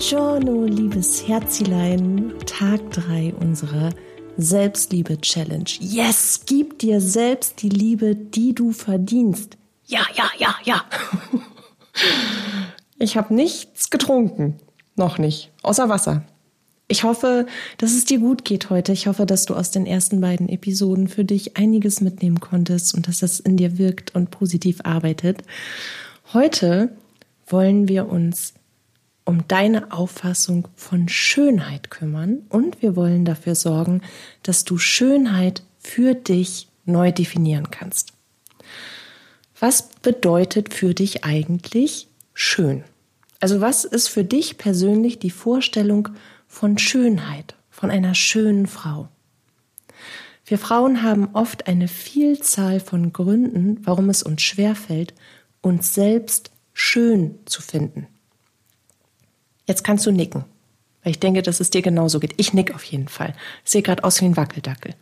Buongiorno, liebes Herzilein. Tag 3 unserer Selbstliebe-Challenge. Yes, gib dir selbst die Liebe, die du verdienst. Ja, ja, ja, ja. Ich habe nichts getrunken. Noch nicht. Außer Wasser. Ich hoffe, dass es dir gut geht heute. Ich hoffe, dass du aus den ersten beiden Episoden für dich einiges mitnehmen konntest und dass es in dir wirkt und positiv arbeitet. Heute wollen wir uns um deine Auffassung von Schönheit kümmern und wir wollen dafür sorgen, dass du Schönheit für dich neu definieren kannst. Was bedeutet für dich eigentlich schön? Also was ist für dich persönlich die Vorstellung von Schönheit, von einer schönen Frau. Wir Frauen haben oft eine Vielzahl von Gründen, warum es uns schwerfällt, uns selbst schön zu finden. Jetzt kannst du nicken, weil ich denke, dass es dir genauso geht. Ich nick auf jeden Fall. Ich sehe gerade aus wie ein Wackeldackel.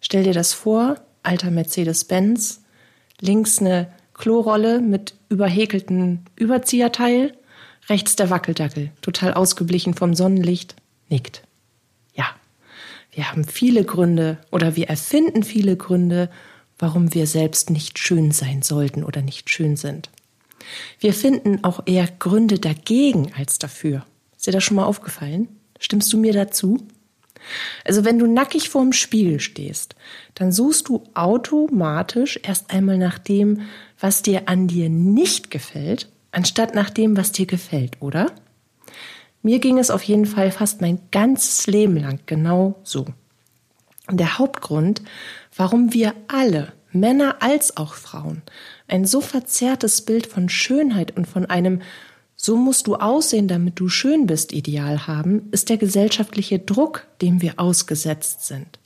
Stell dir das vor, alter Mercedes-Benz, links eine Klorolle mit überhäkelten Überzieherteil, Rechts der Wackeldackel, total ausgeblichen vom Sonnenlicht, nickt. Ja, wir haben viele Gründe oder wir erfinden viele Gründe, warum wir selbst nicht schön sein sollten oder nicht schön sind. Wir finden auch eher Gründe dagegen als dafür. Ist dir das schon mal aufgefallen? Stimmst du mir dazu? Also wenn du nackig vorm Spiegel stehst, dann suchst du automatisch erst einmal nach dem, was dir an dir nicht gefällt anstatt nach dem, was dir gefällt, oder? Mir ging es auf jeden Fall fast mein ganzes Leben lang genau so. Und der Hauptgrund, warum wir alle, Männer als auch Frauen, ein so verzerrtes Bild von Schönheit und von einem so musst du aussehen, damit du schön bist, Ideal haben, ist der gesellschaftliche Druck, dem wir ausgesetzt sind.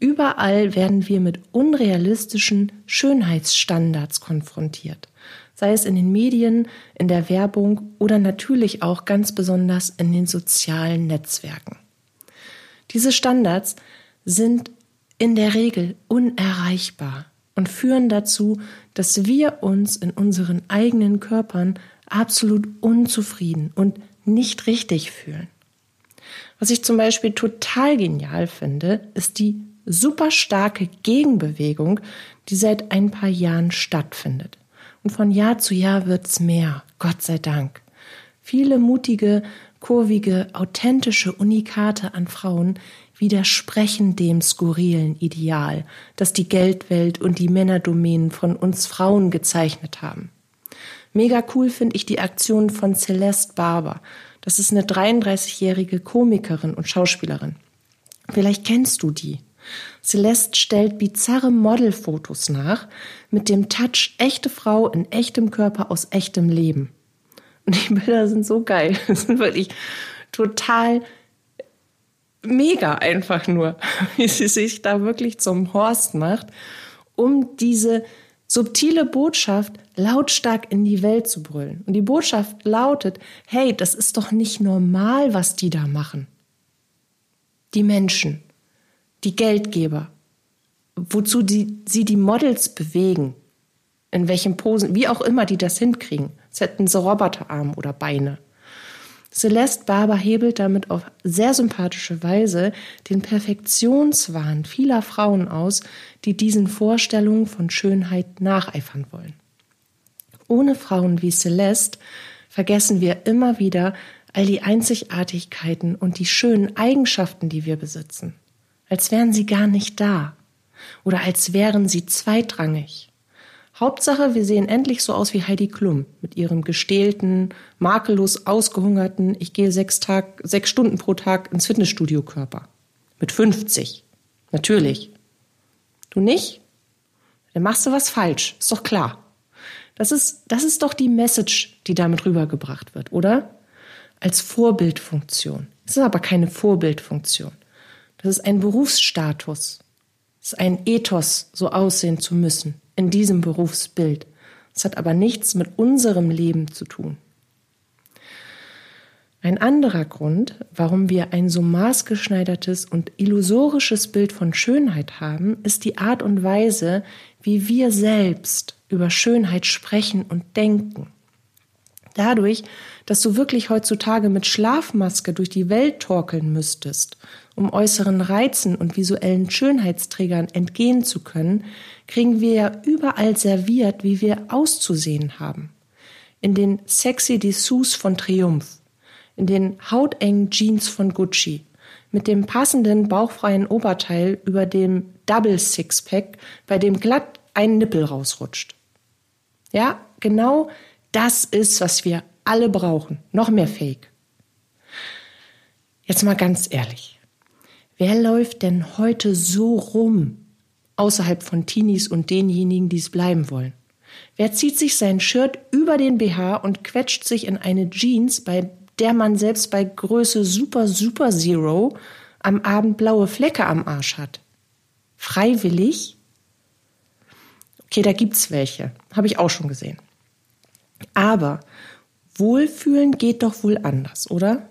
Überall werden wir mit unrealistischen Schönheitsstandards konfrontiert sei es in den Medien, in der Werbung oder natürlich auch ganz besonders in den sozialen Netzwerken. Diese Standards sind in der Regel unerreichbar und führen dazu, dass wir uns in unseren eigenen Körpern absolut unzufrieden und nicht richtig fühlen. Was ich zum Beispiel total genial finde, ist die super starke Gegenbewegung, die seit ein paar Jahren stattfindet. Und von Jahr zu Jahr wird's mehr, Gott sei Dank. Viele mutige, kurvige, authentische Unikate an Frauen widersprechen dem skurrilen Ideal, das die Geldwelt und die Männerdomänen von uns Frauen gezeichnet haben. Mega cool finde ich die Aktion von Celeste Barber. Das ist eine 33-jährige Komikerin und Schauspielerin. Vielleicht kennst du die. Celeste stellt bizarre Modelfotos nach mit dem Touch echte Frau in echtem Körper aus echtem Leben. Und die Bilder sind so geil. Das sind wirklich total mega einfach nur, wie sie sich da wirklich zum Horst macht, um diese subtile Botschaft lautstark in die Welt zu brüllen. Und die Botschaft lautet, hey, das ist doch nicht normal, was die da machen. Die Menschen die Geldgeber, wozu die, sie die Models bewegen, in welchen Posen, wie auch immer die das hinkriegen. Es hätten sie Roboterarme oder Beine. Celeste Barber hebelt damit auf sehr sympathische Weise den Perfektionswahn vieler Frauen aus, die diesen Vorstellungen von Schönheit nacheifern wollen. Ohne Frauen wie Celeste vergessen wir immer wieder all die Einzigartigkeiten und die schönen Eigenschaften, die wir besitzen als wären sie gar nicht da oder als wären sie zweitrangig. Hauptsache, wir sehen endlich so aus wie Heidi Klum mit ihrem gestählten, makellos ausgehungerten, ich gehe sechs, Tag, sechs Stunden pro Tag ins Fitnessstudio Körper. Mit 50. Natürlich. Du nicht? Dann machst du was falsch. Ist doch klar. Das ist, das ist doch die Message, die damit rübergebracht wird, oder? Als Vorbildfunktion. Es ist aber keine Vorbildfunktion. Das ist ein Berufsstatus. Es ist ein Ethos, so aussehen zu müssen in diesem Berufsbild. Es hat aber nichts mit unserem Leben zu tun. Ein anderer Grund, warum wir ein so maßgeschneidertes und illusorisches Bild von Schönheit haben, ist die Art und Weise, wie wir selbst über Schönheit sprechen und denken. Dadurch, dass du wirklich heutzutage mit Schlafmaske durch die Welt torkeln müsstest, um äußeren Reizen und visuellen Schönheitsträgern entgehen zu können, kriegen wir ja überall serviert, wie wir auszusehen haben. In den sexy Dessous von Triumph, in den hautengen Jeans von Gucci, mit dem passenden bauchfreien Oberteil über dem Double Sixpack, bei dem glatt ein Nippel rausrutscht. Ja, genau das ist, was wir alle brauchen. Noch mehr Fake. Jetzt mal ganz ehrlich. Wer läuft denn heute so rum, außerhalb von Teenies und denjenigen, die es bleiben wollen? Wer zieht sich sein Shirt über den BH und quetscht sich in eine Jeans, bei der man selbst bei Größe Super Super Zero am Abend blaue Flecke am Arsch hat? Freiwillig? Okay, da gibt's welche. Habe ich auch schon gesehen. Aber Wohlfühlen geht doch wohl anders, oder?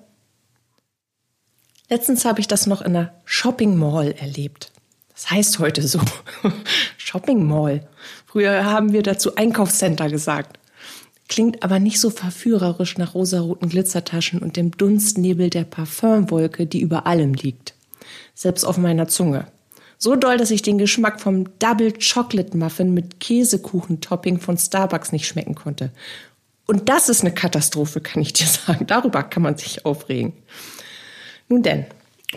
Letztens habe ich das noch in einer Shopping Mall erlebt. Das heißt heute so. Shopping Mall. Früher haben wir dazu Einkaufscenter gesagt. Klingt aber nicht so verführerisch nach rosaroten Glitzertaschen und dem Dunstnebel der Parfümwolke, die über allem liegt. Selbst auf meiner Zunge. So doll, dass ich den Geschmack vom Double Chocolate Muffin mit Käsekuchen-Topping von Starbucks nicht schmecken konnte. Und das ist eine Katastrophe, kann ich dir sagen. Darüber kann man sich aufregen. Nun denn,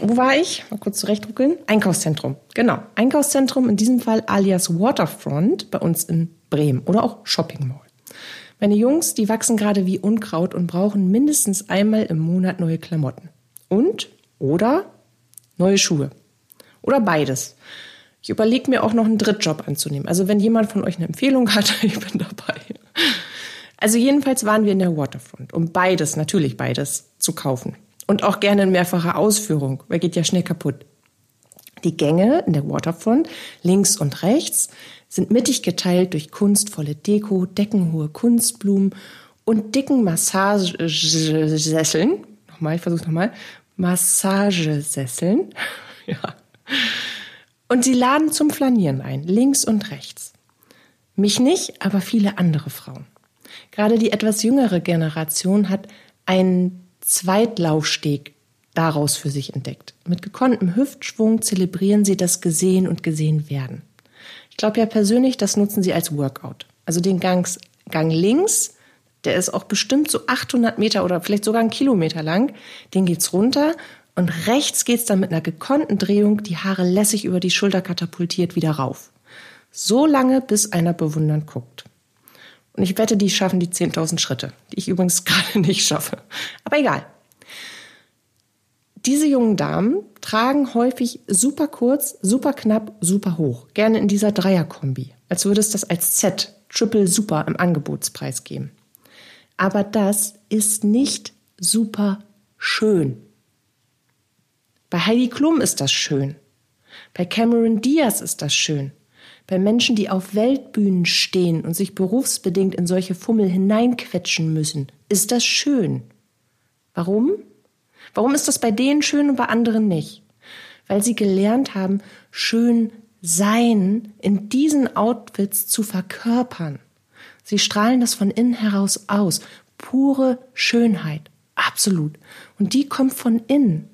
wo war ich? Mal kurz zurechtruckeln. Einkaufszentrum. Genau. Einkaufszentrum, in diesem Fall alias Waterfront bei uns in Bremen oder auch Shopping Mall. Meine Jungs, die wachsen gerade wie Unkraut und brauchen mindestens einmal im Monat neue Klamotten. Und oder neue Schuhe. Oder beides. Ich überlege mir auch noch einen Drittjob anzunehmen. Also wenn jemand von euch eine Empfehlung hat, ich bin dabei. Also jedenfalls waren wir in der Waterfront, um beides, natürlich beides, zu kaufen. Und auch gerne in mehrfacher Ausführung, weil geht ja schnell kaputt. Die Gänge in der Waterfront, links und rechts, sind mittig geteilt durch kunstvolle Deko, deckenhohe Kunstblumen und dicken Massagesesseln. Nochmal, ich versuch's nochmal. Massagesesseln. ja. Und sie laden zum Flanieren ein, links und rechts. Mich nicht, aber viele andere Frauen. Gerade die etwas jüngere Generation hat einen Zweitlaufsteg daraus für sich entdeckt. Mit gekonntem Hüftschwung zelebrieren sie das Gesehen und Gesehen werden. Ich glaube ja persönlich, das nutzen sie als Workout. Also den Gangs, Gang links, der ist auch bestimmt so 800 Meter oder vielleicht sogar einen Kilometer lang. Den geht's runter und rechts geht's dann mit einer gekonnten Drehung die Haare lässig über die Schulter katapultiert wieder rauf. So lange, bis einer bewundernd guckt. Und ich wette, die schaffen die 10.000 Schritte, die ich übrigens gerade nicht schaffe. Aber egal. Diese jungen Damen tragen häufig super kurz, super knapp, super hoch. Gerne in dieser Dreierkombi. Als würde es das als Z, Triple Super im Angebotspreis geben. Aber das ist nicht super schön. Bei Heidi Klum ist das schön. Bei Cameron Diaz ist das schön. Bei Menschen, die auf Weltbühnen stehen und sich berufsbedingt in solche Fummel hineinquetschen müssen, ist das schön. Warum? Warum ist das bei denen schön und bei anderen nicht? Weil sie gelernt haben, schön sein in diesen Outfits zu verkörpern. Sie strahlen das von innen heraus aus. Pure Schönheit. Absolut. Und die kommt von innen.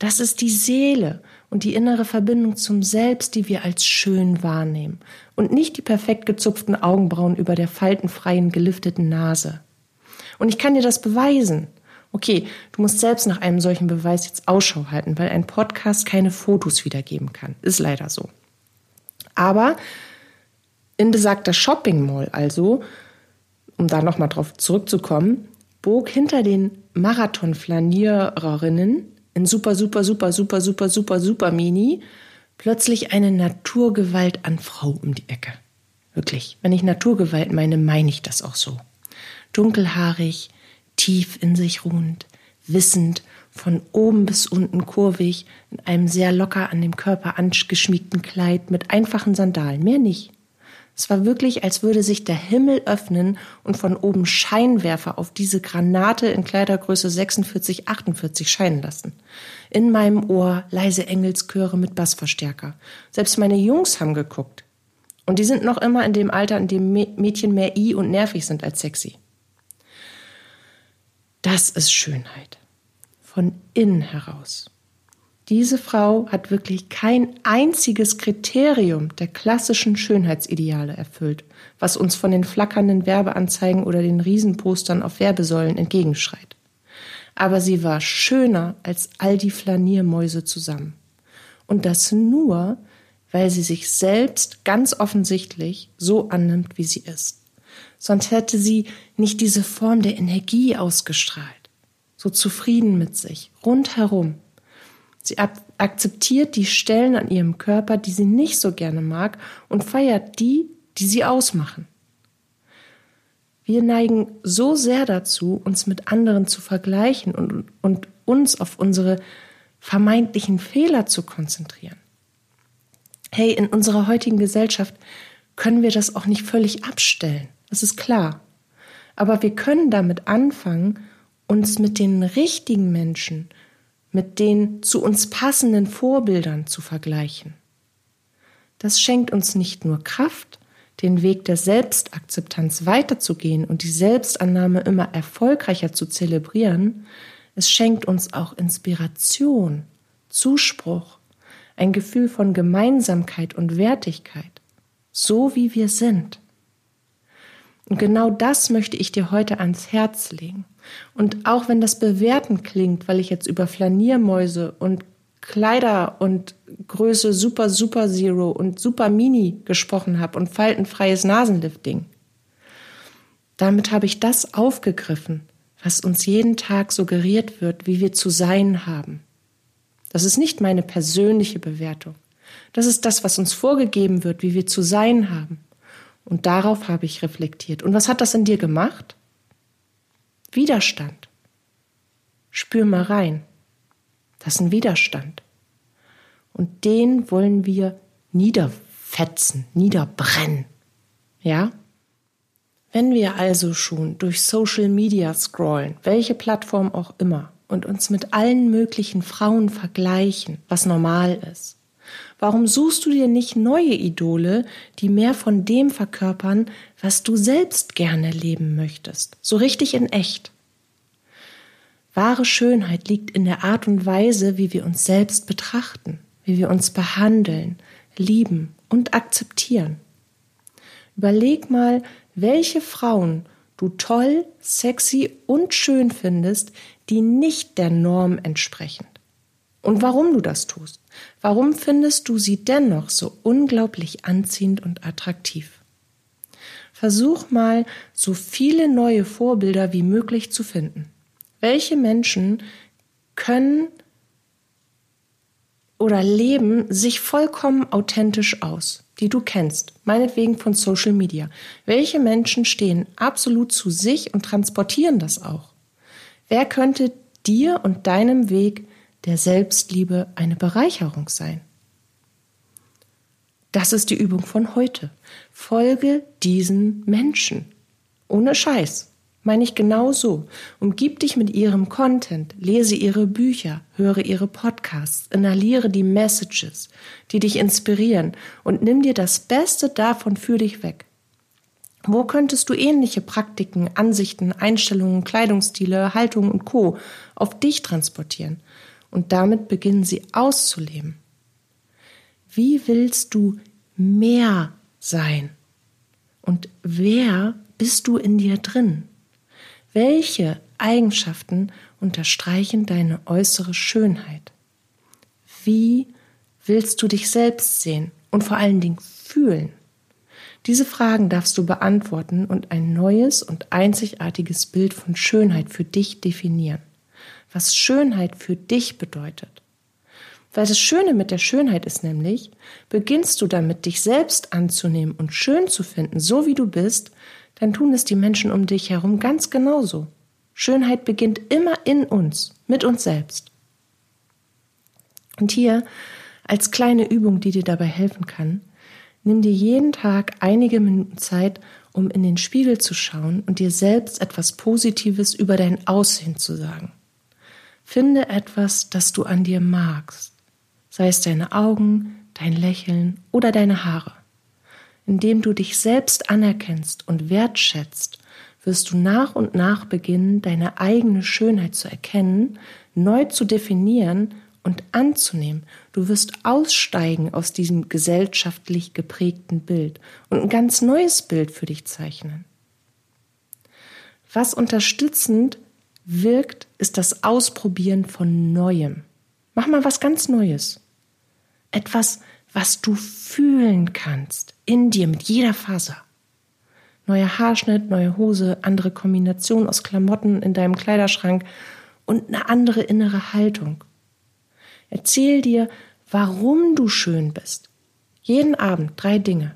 Das ist die Seele und die innere Verbindung zum Selbst, die wir als schön wahrnehmen und nicht die perfekt gezupften Augenbrauen über der faltenfreien, gelifteten Nase. Und ich kann dir das beweisen. Okay, du musst selbst nach einem solchen Beweis jetzt Ausschau halten, weil ein Podcast keine Fotos wiedergeben kann. Ist leider so. Aber in besagter Shopping Mall also, um da nochmal drauf zurückzukommen, bog hinter den Marathon-Flaniererinnen in super, super, super, super, super, super, super Mini, plötzlich eine Naturgewalt an Frau um die Ecke. Wirklich. Wenn ich Naturgewalt meine, meine ich das auch so. Dunkelhaarig, tief in sich ruhend, wissend, von oben bis unten kurvig, in einem sehr locker an dem Körper angeschmiegten Kleid mit einfachen Sandalen, mehr nicht. Es war wirklich, als würde sich der Himmel öffnen und von oben Scheinwerfer auf diese Granate in Kleidergröße 46, 48 scheinen lassen. In meinem Ohr leise Engelschöre mit Bassverstärker. Selbst meine Jungs haben geguckt. Und die sind noch immer in dem Alter, in dem Mädchen mehr i und nervig sind als sexy. Das ist Schönheit. Von innen heraus. Diese Frau hat wirklich kein einziges Kriterium der klassischen Schönheitsideale erfüllt, was uns von den flackernden Werbeanzeigen oder den Riesenpostern auf Werbesäulen entgegenschreit. Aber sie war schöner als all die Flaniermäuse zusammen. Und das nur, weil sie sich selbst ganz offensichtlich so annimmt, wie sie ist. Sonst hätte sie nicht diese Form der Energie ausgestrahlt, so zufrieden mit sich, rundherum Sie akzeptiert die Stellen an ihrem Körper, die sie nicht so gerne mag, und feiert die, die sie ausmachen. Wir neigen so sehr dazu, uns mit anderen zu vergleichen und, und uns auf unsere vermeintlichen Fehler zu konzentrieren. Hey, in unserer heutigen Gesellschaft können wir das auch nicht völlig abstellen. Das ist klar. Aber wir können damit anfangen, uns mit den richtigen Menschen, mit den zu uns passenden Vorbildern zu vergleichen. Das schenkt uns nicht nur Kraft, den Weg der Selbstakzeptanz weiterzugehen und die Selbstannahme immer erfolgreicher zu zelebrieren, es schenkt uns auch Inspiration, Zuspruch, ein Gefühl von Gemeinsamkeit und Wertigkeit, so wie wir sind. Und genau das möchte ich dir heute ans Herz legen. Und auch wenn das bewerten klingt, weil ich jetzt über Flaniermäuse und Kleider und Größe Super Super Zero und Super Mini gesprochen habe und faltenfreies Nasenlifting, damit habe ich das aufgegriffen, was uns jeden Tag suggeriert wird, wie wir zu sein haben. Das ist nicht meine persönliche Bewertung. Das ist das, was uns vorgegeben wird, wie wir zu sein haben. Und darauf habe ich reflektiert. Und was hat das in dir gemacht? Widerstand. Spür mal rein. Das ist ein Widerstand. Und den wollen wir niederfetzen, niederbrennen. Ja? Wenn wir also schon durch Social Media scrollen, welche Plattform auch immer, und uns mit allen möglichen Frauen vergleichen, was normal ist, warum suchst du dir nicht neue Idole, die mehr von dem verkörpern, was du selbst gerne leben möchtest, so richtig in echt. Wahre Schönheit liegt in der Art und Weise, wie wir uns selbst betrachten, wie wir uns behandeln, lieben und akzeptieren. Überleg mal, welche Frauen du toll, sexy und schön findest, die nicht der Norm entsprechen. Und warum du das tust. Warum findest du sie dennoch so unglaublich anziehend und attraktiv? Versuch mal, so viele neue Vorbilder wie möglich zu finden. Welche Menschen können oder leben sich vollkommen authentisch aus, die du kennst, meinetwegen von Social Media? Welche Menschen stehen absolut zu sich und transportieren das auch? Wer könnte dir und deinem Weg der Selbstliebe eine Bereicherung sein? Das ist die Übung von heute. Folge diesen Menschen. Ohne Scheiß. Meine ich genau so. Umgib dich mit ihrem Content, lese ihre Bücher, höre ihre Podcasts, inhaliere die Messages, die dich inspirieren und nimm dir das Beste davon für dich weg. Wo könntest du ähnliche Praktiken, Ansichten, Einstellungen, Kleidungsstile, Haltung und Co. auf dich transportieren und damit beginnen sie auszuleben? Wie willst du mehr sein? Und wer bist du in dir drin? Welche Eigenschaften unterstreichen deine äußere Schönheit? Wie willst du dich selbst sehen und vor allen Dingen fühlen? Diese Fragen darfst du beantworten und ein neues und einzigartiges Bild von Schönheit für dich definieren. Was Schönheit für dich bedeutet. Weil das Schöne mit der Schönheit ist nämlich, beginnst du damit, dich selbst anzunehmen und schön zu finden, so wie du bist, dann tun es die Menschen um dich herum ganz genauso. Schönheit beginnt immer in uns, mit uns selbst. Und hier, als kleine Übung, die dir dabei helfen kann, nimm dir jeden Tag einige Minuten Zeit, um in den Spiegel zu schauen und dir selbst etwas Positives über dein Aussehen zu sagen. Finde etwas, das du an dir magst sei es deine Augen, dein Lächeln oder deine Haare. Indem du dich selbst anerkennst und wertschätzt, wirst du nach und nach beginnen, deine eigene Schönheit zu erkennen, neu zu definieren und anzunehmen. Du wirst aussteigen aus diesem gesellschaftlich geprägten Bild und ein ganz neues Bild für dich zeichnen. Was unterstützend wirkt, ist das Ausprobieren von Neuem. Mach mal was ganz Neues. Etwas, was du fühlen kannst in dir mit jeder Faser. Neuer Haarschnitt, neue Hose, andere Kombination aus Klamotten in deinem Kleiderschrank und eine andere innere Haltung. Erzähl dir, warum du schön bist. Jeden Abend drei Dinge.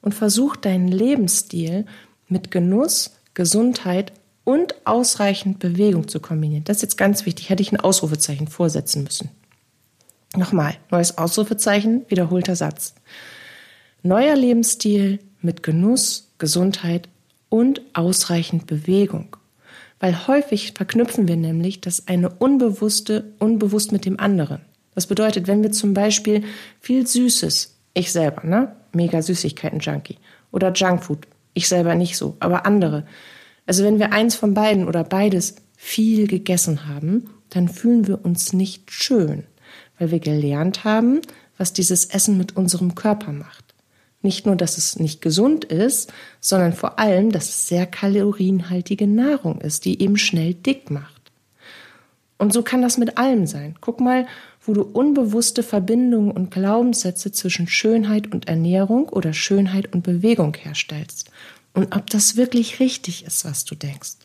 Und versuch deinen Lebensstil mit Genuss, Gesundheit und ausreichend Bewegung zu kombinieren. Das ist jetzt ganz wichtig. Hätte ich ein Ausrufezeichen vorsetzen müssen. Nochmal, neues Ausrufezeichen, wiederholter Satz. Neuer Lebensstil mit Genuss, Gesundheit und ausreichend Bewegung. Weil häufig verknüpfen wir nämlich das eine Unbewusste unbewusst mit dem anderen. Das bedeutet, wenn wir zum Beispiel viel Süßes, ich selber, ne? Mega Süßigkeiten-Junkie. Oder Junkfood, ich selber nicht so, aber andere. Also wenn wir eins von beiden oder beides viel gegessen haben, dann fühlen wir uns nicht schön, weil wir gelernt haben, was dieses Essen mit unserem Körper macht. Nicht nur, dass es nicht gesund ist, sondern vor allem, dass es sehr kalorienhaltige Nahrung ist, die eben schnell dick macht. Und so kann das mit allem sein. Guck mal, wo du unbewusste Verbindungen und Glaubenssätze zwischen Schönheit und Ernährung oder Schönheit und Bewegung herstellst. Und ob das wirklich richtig ist, was du denkst.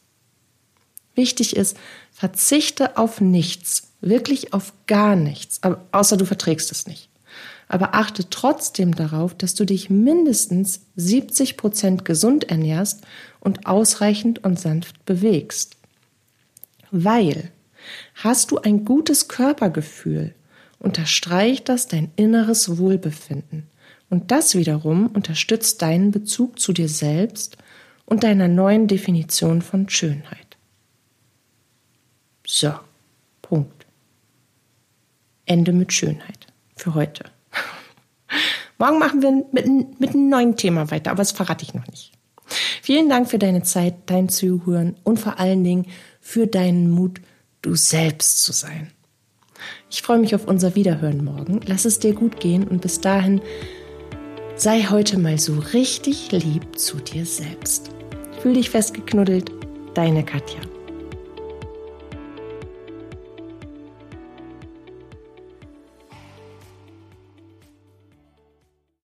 Wichtig ist, verzichte auf nichts, wirklich auf gar nichts, außer du verträgst es nicht aber achte trotzdem darauf, dass du dich mindestens 70 Prozent gesund ernährst und ausreichend und sanft bewegst. Weil hast du ein gutes Körpergefühl, unterstreicht das dein inneres Wohlbefinden. Und das wiederum unterstützt deinen Bezug zu dir selbst und deiner neuen Definition von Schönheit. So, Punkt. Ende mit Schönheit für heute. Morgen machen wir mit, mit einem neuen Thema weiter, aber das verrate ich noch nicht. Vielen Dank für deine Zeit, dein Zuhören und vor allen Dingen für deinen Mut, du selbst zu sein. Ich freue mich auf unser Wiederhören morgen. Lass es dir gut gehen und bis dahin sei heute mal so richtig lieb zu dir selbst. Fühl dich festgeknuddelt, deine Katja.